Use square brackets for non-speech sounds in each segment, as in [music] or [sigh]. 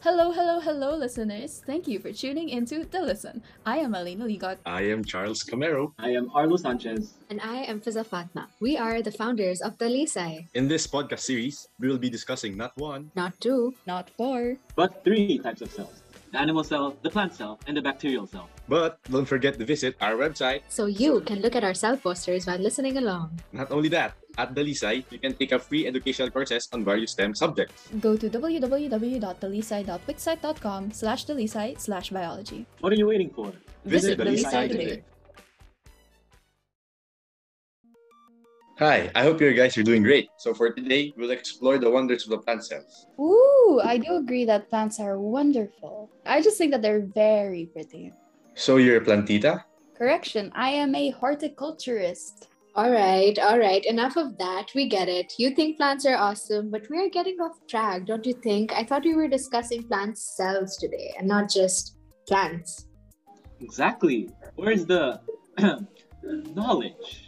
Hello, hello, hello, listeners. Thank you for tuning into DaliSci. I am Alina Ligot. I am Charles Camero. I am Arlo Sanchez. And I am Fiza Fatma. We are the founders of DaliSci. In this podcast series, we will be discussing not one, Not two, Not four. But three types of cells the animal cell, the plant cell, and the bacterial cell. but don't forget to visit our website. so you can look at our cell posters while listening along. Not only that, at DaliSci, you can take a free educational courses on various STEM subjects. Go to www.dalisci.wixsite.com slash dalisci slash biology. What are you waiting for? Visit the DaliSci Lisai today. Hi, I hope you guys are doing great. So for today, we'll explore the wonders of the plant cells. Ooh, I do agree that plants are wonderful. I just think that they're very pretty. So you're a plantita? Correction, I am a horticulturist. All right, all right. Enough of that. We get it. You think plants are awesome, but we are getting off track, don't you think? I thought we were discussing plant cells today and not just plants. Exactly. Where's the [clears throat] knowledge?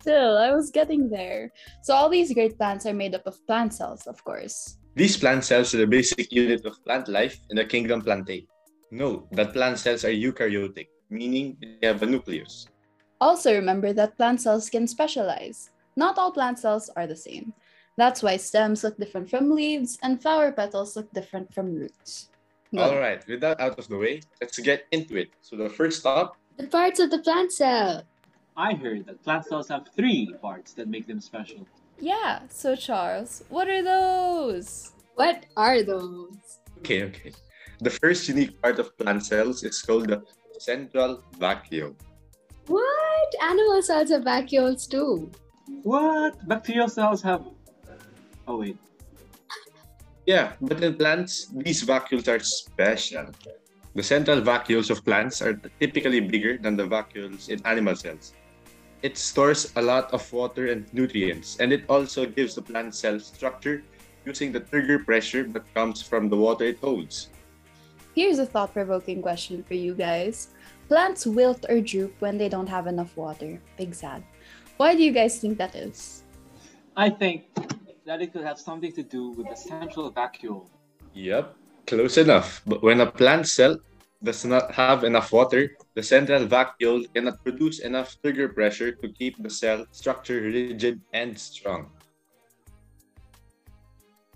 Still, I was getting there. So all these great plants are made up of plant cells, of course. These plant cells are the basic unit of plant life in the kingdom Plantae. Note that plant cells are eukaryotic, meaning they have a nucleus. Also remember that plant cells can specialize. Not all plant cells are the same. That's why stems look different from leaves and flower petals look different from roots. Go. All right, with that out of the way, let's get into it. So the first stop, The parts of the plant cell. I heard that plant cells have three parts that make them special. Yeah, so Charles, what are those? What are those? okay, okay. The first unique part of plant cells is called the central vacuole. What? Animal cells have vacuoles too. What? Bacterial cells have. Oh, wait. Yeah, but in plants, these vacuoles are special. The central vacuoles of plants are typically bigger than the vacuoles in animal cells. It stores a lot of water and nutrients, and it also gives the plant cell structure using the turgor pressure that comes from the water it holds. Here's a thought provoking question for you guys. Plants wilt or droop when they don't have enough water. Big sad. Why do you guys think that is? I think that it could have something to do with the central vacuole. Yep, close enough. But when a plant cell does not have enough water, the central vacuole cannot produce enough turgor pressure to keep the cell structure rigid and strong.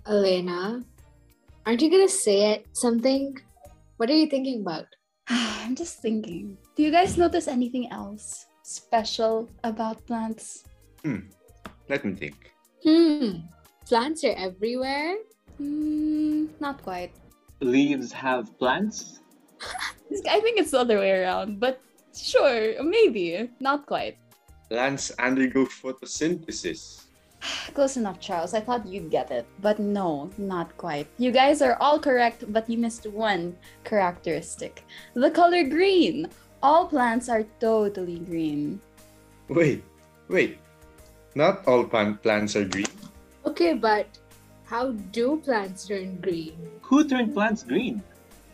Elena, aren't you gonna say it? Something? What are you thinking about? I'm just thinking. Do you guys notice anything else special about plants? Hmm. Let me think. Hmm. Plants are everywhere. Hmm, not quite. Leaves have plants? [laughs] I think it's the other way around, but sure, maybe. Not quite. Plants undergo photosynthesis. Close enough, Charles. I thought you'd get it. But no, not quite. You guys are all correct, but you missed one characteristic the color green. All plants are totally green. Wait, wait. Not all plant plants are green. Okay, but how do plants turn green? Who turned plants green?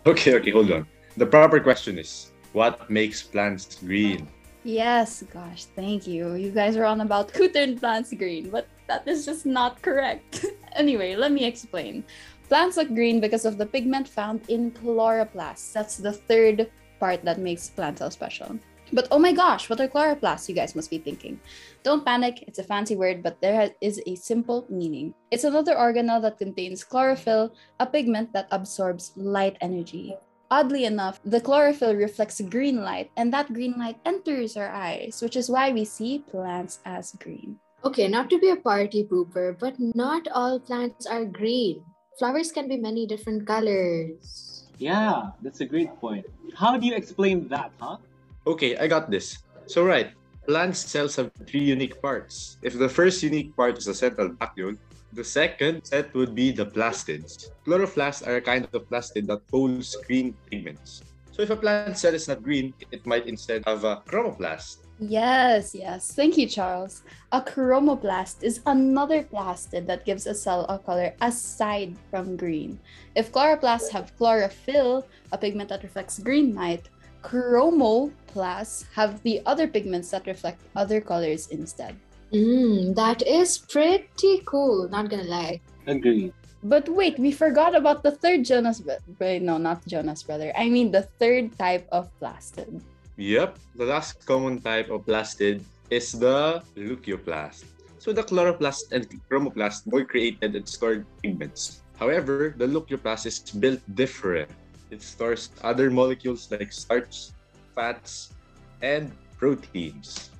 Okay, okay, hold on. The proper question is what makes plants green? Yes, gosh, thank you. You guys are on about who turned plants green, but that is just not correct. [laughs] anyway, let me explain. Plants look green because of the pigment found in chloroplasts. That's the third part that makes plant cells special. But oh my gosh, what are chloroplasts? You guys must be thinking. Don't panic, it's a fancy word, but there is a simple meaning. It's another organelle that contains chlorophyll, a pigment that absorbs light energy. Oddly enough, the chlorophyll reflects green light, and that green light enters our eyes, which is why we see plants as green. Okay, not to be a party pooper, but not all plants are green. Flowers can be many different colors. Yeah, that's a great point. How do you explain that, huh? Okay, I got this. So, right, plant cells have three unique parts. If the first unique part is the central vacuole, the second set would be the plastids. Chloroplasts are a kind of plastid that holds green pigments. So, if a plant cell is not green, it might instead have a chromoplast. Yes, yes. Thank you, Charles. A chromoplast is another plastid that gives a cell a color aside from green. If chloroplasts have chlorophyll, a pigment that reflects green light, chromoplasts have the other pigments that reflect other colors instead. Mm, that is pretty cool, not gonna lie. Agreed. But wait, we forgot about the third Jonas. Bro- Wait, no, not Jonas brother. I mean the third type of plastid. Yep, the last common type of plastid is the leucoplast. So the chloroplast and chromoplast both created and stored pigments. However, the leucoplast is built different. It stores other molecules like starch, fats, and proteins.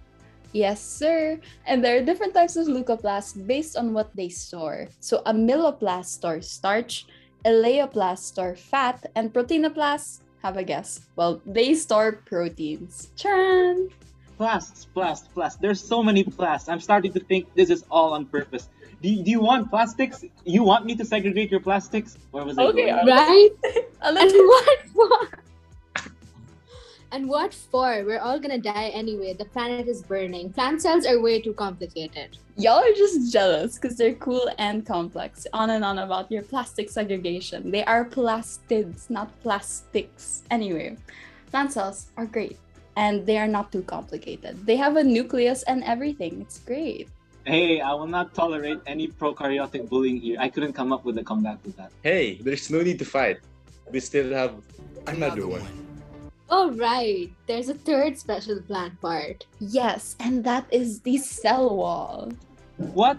Yes, sir. And there are different types of leucoplasts based on what they store. So amyloplast stores starch, elaioplast store fat, and proteinoplasts, have a guess. Well, they store proteins. Tran! Plasts, plasts, plasts. There's so many plasts. I'm starting to think this is all on purpose. Do you, do you want plastics? You want me to segregate your plastics? Where was I Okay, going? Right? [laughs] A And little- what for? And what for? We're all gonna die anyway. The planet is burning. Plant cells are way too complicated. Y'all are just jealous because they're cool and complex. On and on about your plastic segregation. They are plastids, not plastics. Anyway, plant cells are great and they are not too complicated. They have a nucleus and everything. It's great. Hey, I will not tolerate any prokaryotic bullying here. I couldn't come up with a comeback to that. Hey, there's no need to fight. We still have another one. Oh right, there's a third special plant part. Yes, and that is the cell wall. What?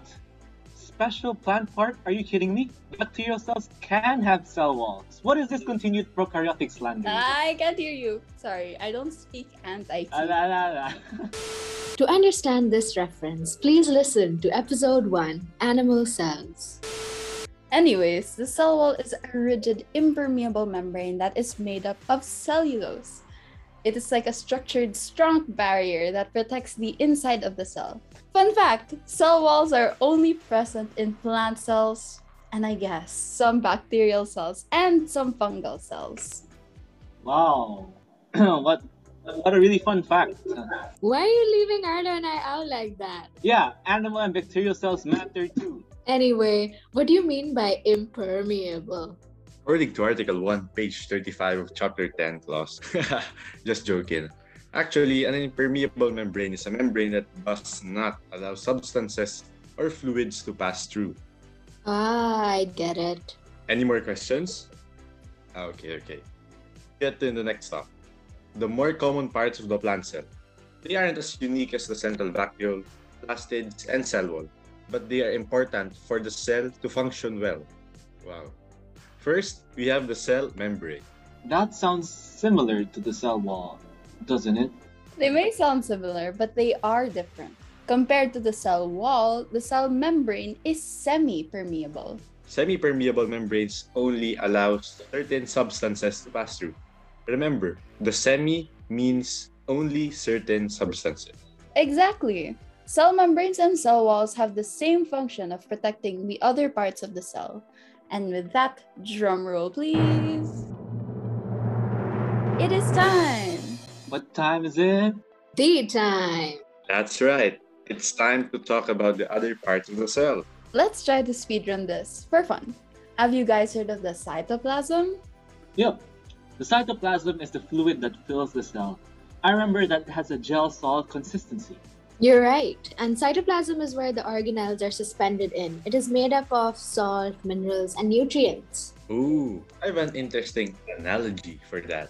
Special plant part? Are you kidding me? Bacterial cells can have cell walls. What is this continued prokaryotic slander? I can't hear you. Sorry, I don't speak anti Ah, la, la, la. [laughs] To understand this reference, please listen to episode 1 Animal Cells. Anyways, the cell wall is a rigid, impermeable membrane that is made up of cellulose. It is like a structured, strong barrier that protects the inside of the cell. Fun fact cell walls are only present in plant cells, and I guess some bacterial cells and some fungal cells. Wow. [clears throat] what what a really fun fact. Why are you leaving Arlo and I out like that? Yeah, animal and bacterial cells matter too. Anyway, what do you mean by impermeable? According to Article 1, page 35 of Chapter 10 clause. Just joking. Actually, an impermeable membrane is a membrane that does not allow substances or fluids to pass through. Ah, I get it. Any more questions? Ah, Okay, okay. Get to the next stop. The more common parts of the plant cell. They aren't as unique as the central vacuole, plastids, and cell wall, but they are important for the cell to function well. Wow. First, we have the cell membrane. That sounds similar to the cell wall, doesn't it? They may sound similar, but they are different. Compared to the cell wall, the cell membrane is semi permeable. Semi-permeable membranes only allow certain substances to pass through. Remember, the semi means only certain substances. Exactly. Cell membranes and cell walls have the same function of protecting the other parts of the cell. And with that, drum roll, please. It is time. What time is it? Tea time. That's right. It's time to talk about the other parts of the cell. Let's try to speedrun this for fun. Have you guys heard of the cytoplasm? Yep. The cytoplasm is the fluid that fills the cell. I remember that it has a gel solid consistency. You're right. And cytoplasm is where the organelles are suspended in. It is made up of salt, minerals, and nutrients. Ooh, I have an interesting analogy for that.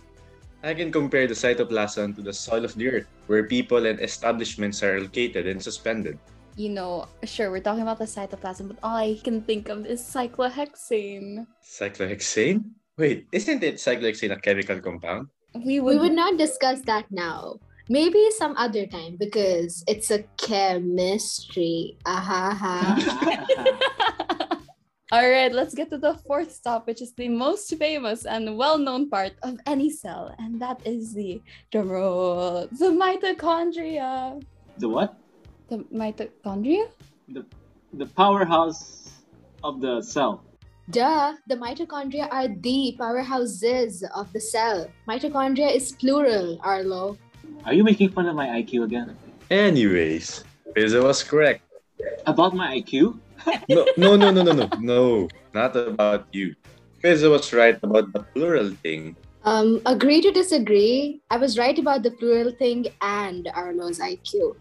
I can compare the cytoplasm to the soil of the earth, where people and establishments are located and suspended. You know, sure, we're talking about the cytoplasm, but all I can think of is cyclohexane. Cyclohexane? Wait, isn't it cyclohexane a chemical compound? We We would, would not discuss that now. Maybe some other time because it's a chemistry. Ahaha. [laughs] All right, let's get to the fourth stop, which is the most famous and well-known part of any cell, and that is the drumroll, the mitochondria. the what? The mitochondria? The the powerhouse of the cell. Duh, the mitochondria are the powerhouses of the cell. Mitochondria is plural, Arlo. Are you making fun of my IQ again? Anyways, Pizza was correct. About my IQ? No, no, no, no, no, no, no, not about you. Pizza was right about the plural thing. Um, agree to disagree. I was right about the plural thing and Arlo's IQ.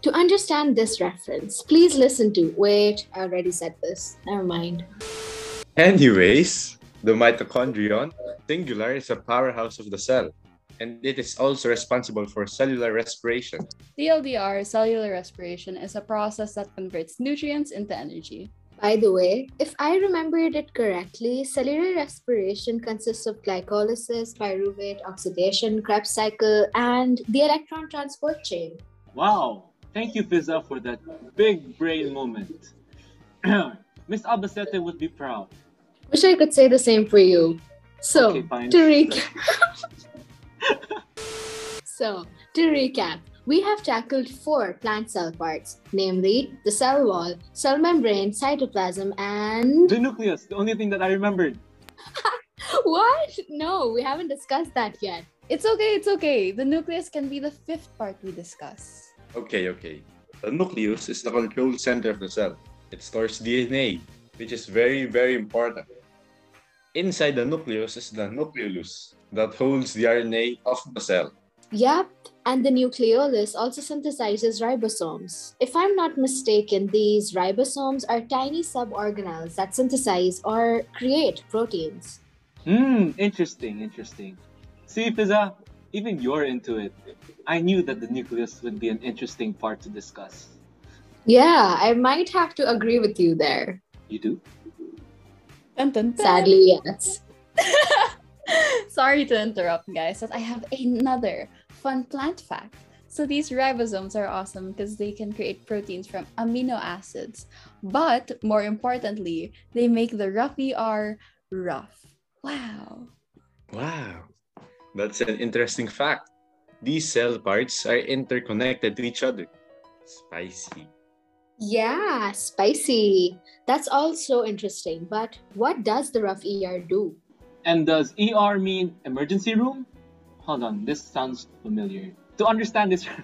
To understand this reference, please listen to. Wait, I already said this. Never mind. Anyways, the mitochondrion singular is a powerhouse of the cell, and it is also responsible for cellular respiration. CLDR, cellular respiration, is a process that converts nutrients into energy. By the way, if I remembered it correctly, cellular respiration consists of glycolysis, pyruvate, oxidation, Krebs cycle, and the electron transport chain. Wow. Thank you, Fizza, for that big brain moment. [clears throat] Miss Albacete would be proud. Wish I could say the same for you. So, Okay, fine. to recap. [laughs] so, to recap, we have tackled four plant cell parts, namely the cell wall, cell membrane, cytoplasm, and. The nucleus, the only thing that I remembered. [laughs] What? No, we haven't discussed that yet. It's okay, it's okay. The nucleus can be the fifth part we discuss. Okay, okay. The nucleus is the control center of the cell. It stores DNA, which is very, very important. Inside the nucleus is the nucleolus that holds the RNA of the cell. Yep, and the nucleolus also synthesizes ribosomes. If I'm not mistaken, these ribosomes are tiny suborganelles that synthesize or create proteins. Hmm, interesting, interesting. See, Fizza, even you're into it. I knew that the nucleus would be an interesting part to discuss. Yeah, I might have to agree with you there. You do? Dun, dun, dun. Sadly, yes. [laughs] Sorry to interrupt, guys, but I have another fun plant fact. So these ribosomes are awesome because they can create proteins from amino acids. But more importantly, they make the rough ER rough. Wow. Wow, that's an interesting fact. These cell parts are interconnected to each other. Spicy. Yeah, spicy. That's also interesting. But what does the rough ER do? And does ER mean emergency room? Hold on, this sounds familiar. To understand this, [laughs]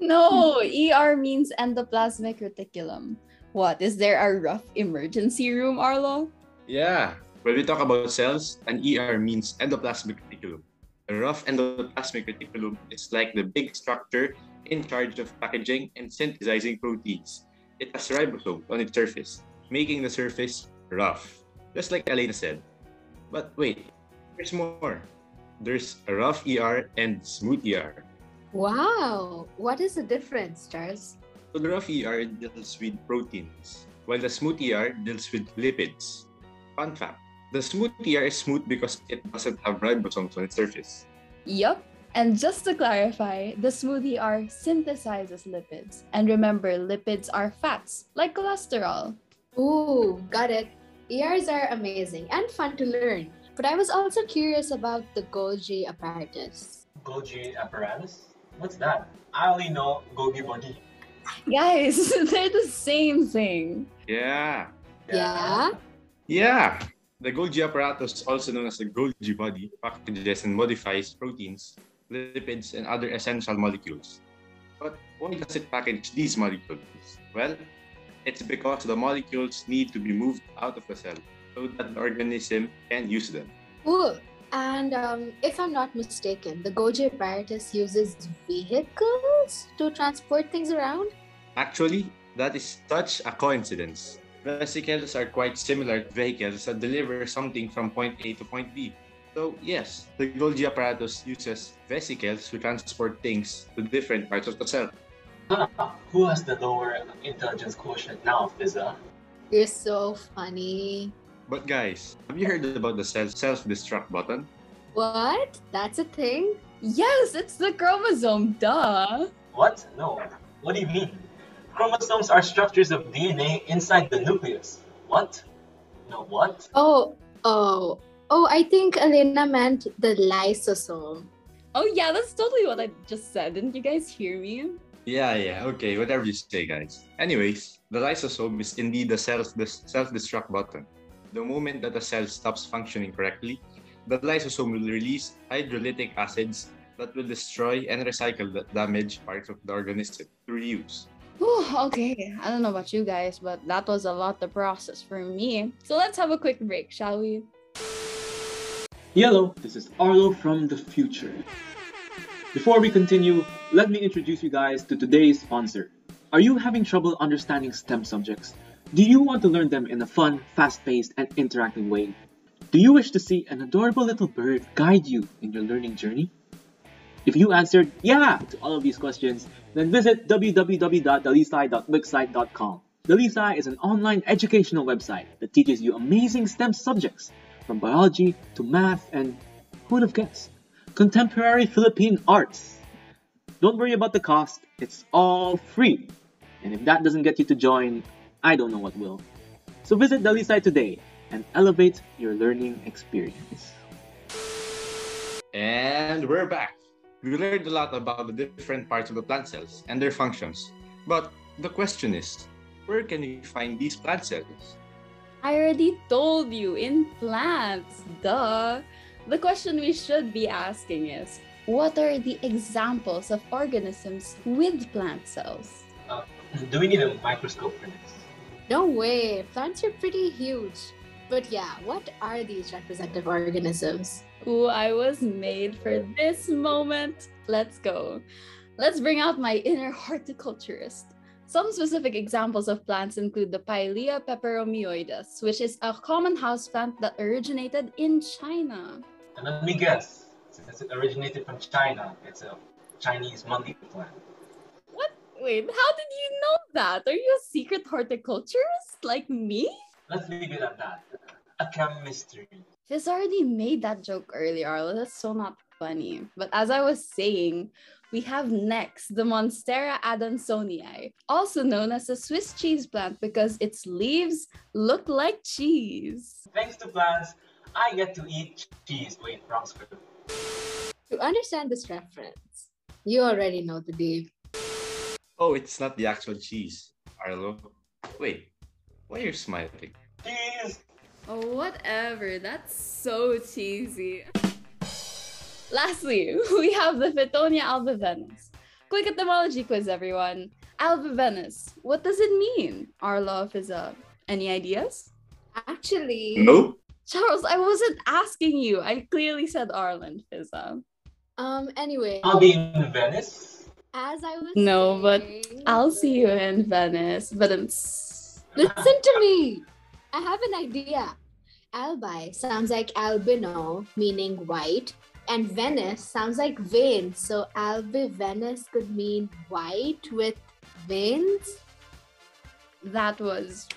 No, ER means endoplasmic reticulum. What, is there a rough emergency room, Arlo? Yeah, when we talk about cells, an ER means endoplasmic reticulum. A rough endoplasmic reticulum is like the big structure in charge of packaging and synthesizing proteins. It has ribosomes on its surface, making the surface rough, just like Elena said. But wait, there's more. There's a rough ER and smooth ER. Wow, what is the difference, Charles? So the rough ER deals with proteins, while the smooth ER deals with lipids. Fun fact, the smooth ER is smooth because it doesn't have ribosomes on its surface. Yup. And just to clarify, the smooth ER synthesizes lipids. And remember, lipids are fats, like cholesterol. Ooh, got it. ERs are amazing and fun to learn. But I was also curious about the Golgi apparatus. Golgi apparatus? What's that? I only know Golgi body. Guys, [laughs] they're the same thing. Yeah. Yeah? Yeah. The Golgi apparatus, also known as the Golgi body, packages and modifies proteins, lipids, and other essential molecules. But why does it package these molecules? Well, it's because the molecules need to be moved out of the cell so that the organism can use them. Cool. And um, if I'm not mistaken, the Golgi apparatus uses vehicles to transport things around? Actually, that is such a coincidence. Vesicles are quite similar to vehicles that deliver something from point A to point B. So, yes, the Golgi apparatus uses vesicles to transport things to different parts of the cell. Who has the lower intelligence quotient now, Fizza? You're so funny. But guys, have you heard about the cell self-destruct button? What? That's a thing? Yes, it's the chromosome, duh. What? No. What do you mean? Chromosomes are structures of DNA inside the nucleus. What? No, what? Oh, oh, oh, I think Elena meant the lysosome. Oh, yeah, that's totally what I just said. Didn't you guys hear me? Yeah, yeah, okay, whatever you say, guys. Anyways, the lysosome is indeed the cell's dis- self-destruct button. The moment that a cell stops functioning correctly, the lysosome will release hydrolytic acids that will destroy and recycle the damaged parts of the organism to reuse. Whew, okay, I don't know about you guys, but that was a lot to process for me. So let's have a quick break, shall we? Hello, this is Arlo from the future. Before we continue, let me introduce you guys to today's sponsor. Are you having trouble understanding STEM subjects? Do you want to learn them in a fun, fast paced, and interactive way? Do you wish to see an adorable little bird guide you in your learning journey? If you answered yeah to all of these questions, then visit www.dalisci.wixsite.com. DaliSci is an online educational website that teaches you amazing STEM subjects, from biology to math and, who would have guessed, contemporary Philippine arts. Don't worry about the cost, it's all free. And if that doesn't get you to join, I don't know what will. So visit DaliSci today and elevate your learning experience. And we're back. We learned a lot about the different parts of the plant cells and their functions. But the question is, where can we find these plant cells? I already told you in plants, duh. The question we should be asking is what are the examples of organisms with plant cells? Uh, do we need a microscope for this? No way, plants are pretty huge. But yeah, what are these representative organisms? Ooh, I was made for this moment. Let's go. Let's bring out my inner horticulturist. Some specific examples of plants include the Pilea peperomioides, which is a common houseplant that originated in China. And let me guess, since it originated from China, it's a Chinese money plant. What? Wait, how did you know that? Are you a secret horticulturist like me? Let's leave it at that. A chemistry. Fizz already made that joke earlier, Arlo. That's so not funny. But as I was saying, we have next the Monstera adansonii, also known as the Swiss cheese plant because its leaves look like cheese. Thanks to plants, I get to eat cheese. Wait, wrong script. To understand this reference, you already know the deal. Oh, it's not the actual cheese, Arlo. Wait, why are you smiling? Cheese! Oh, whatever. That's so cheesy. Lastly, [laughs] we have the Fittonia albivenis. Quick etymology quiz, everyone. Albivenis, what does it mean? Arlo, Fizza, any ideas? Actually, No? Charles, I wasn't asking you. I clearly said Arlen, Fizza. um, anyway, I'll be in Venice. As I was No, but I'll see you in Venice, but it's Listen to me. I have an idea. Albi sounds like albino, meaning white, and Venice sounds like veins. So albi Venice could mean white with veins. that was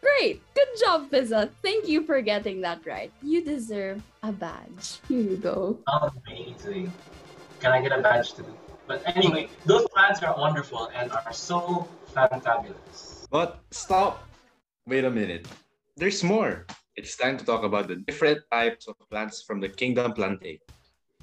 great. Good job, Fizza. Thank you for getting that right. You deserve a badge. Here you go. Amazing. Can I get a badge too? But anyway, those plants are wonderful and are so fantabulous. But stop! Wait a minute. There's more. It's time to talk about the different types of plants from the kingdom Plantae.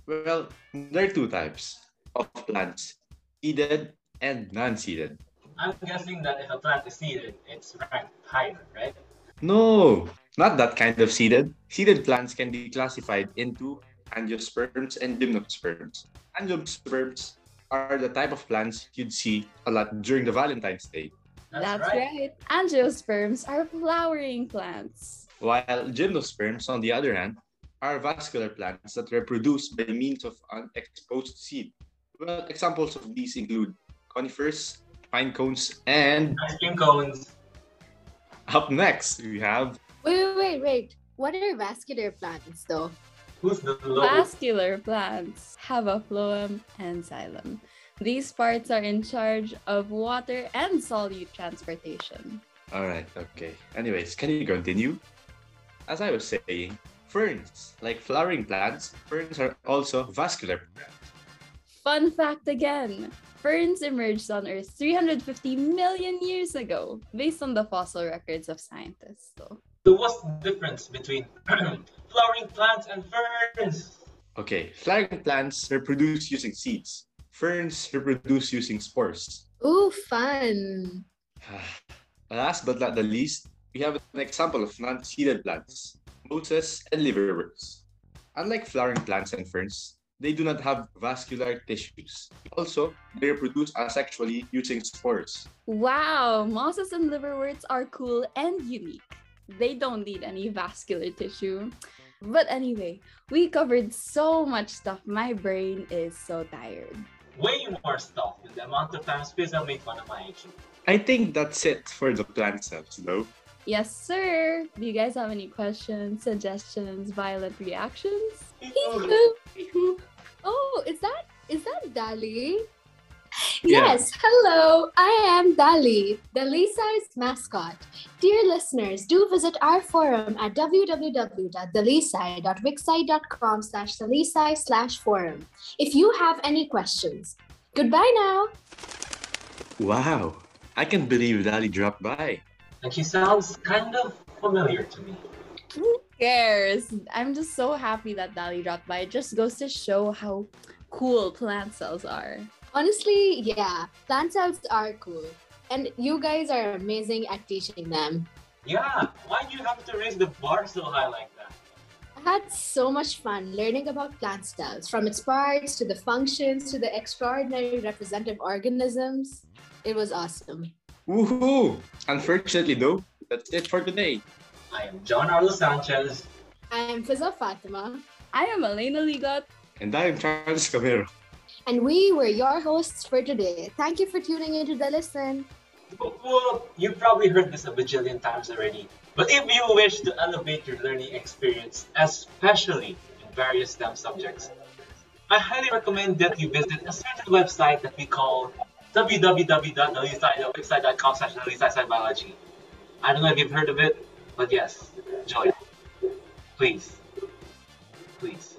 Well, there are two types of plants seeded and non seeded. I'm guessing that if a plant is seeded, it's ranked higher, right? No, not that kind of seeded. Seeded plants can be classified into angiosperms and gymnosperms. Angiosperms are the type of plants you'd see a lot during the Valentine's Day, That's, right. Angiosperms are flowering plants. while gymnosperms, on the other hand, are vascular plants that reproduce by means of an exposed seed. Well, examples of these include conifers, pine cones, and Ice cream cones. up next we have Wait, wait, wait, wait. What are vascular plants though? Who's the low? Vascular plants have a phloem and xylem. These parts are in charge of water and solute transportation. All right, okay. Anyways, can you continue? As I was saying, ferns, like flowering plants, ferns are also vascular plants. Fun fact again ferns emerged on Earth 350 million years ago, based on the fossil records of scientists. So, So what's the difference between [clears throat] flowering plants and ferns? Okay, flowering plants reproduce using seeds. Ferns reproduce using spores. Ooh, fun. [sighs] Last but not the least, we have an example of non-seeded plants, mosses and liverworts. Unlike flowering plants and ferns, they do not have vascular tissues. Also, they reproduce asexually using spores. wow, mosses and liverworts are cool and unique. They don't need any vascular tissue. But anyway, we covered so much stuff. My brain is so tired. Way more stuff than the amount of times Pizza made fun of my IQ. I think that's it for the plant cells, though. Yes, sir. Do you guys have any questions, suggestions, violent reactions? oh, is that is that Dali? Yeah. Yes, hello, I am Dali, the DaliSci's mascot. Dear listeners, do visit our forum at www.dalisci.wixsite.com slash dalisci slash forum if you have any questions. Goodbye now. Wow. I can't believe Dali dropped by. And she sounds kind of familiar to me. Who cares? I'm just so happy that Dali dropped by. It just goes to show how cool plant cells are. Honestly, yeah, plant cells are cool. And you guys are amazing at teaching them. Yeah, why do you have to raise the bar so high like that? I had so much fun learning about plant cells, from its parts to the functions to the extraordinary representative organisms. It was awesome. Woohoo! Unfortunately, though, that's it for today. I am John Arlo Sanchez. I am Fiza Fatima, I am Elena Ligot. And I'm Charles Camero. And we were your hosts for today. Thank you for tuning into the listen. Well, you've probably heard this a bajillion times already. But if you wish to elevate your learning experience, especially in various STEM subjects, I highly recommend that you visit a certain website that we call www.dalisci.wixsite.com slash biology. I don't know if you've heard of it, but yes, join. Please. Please.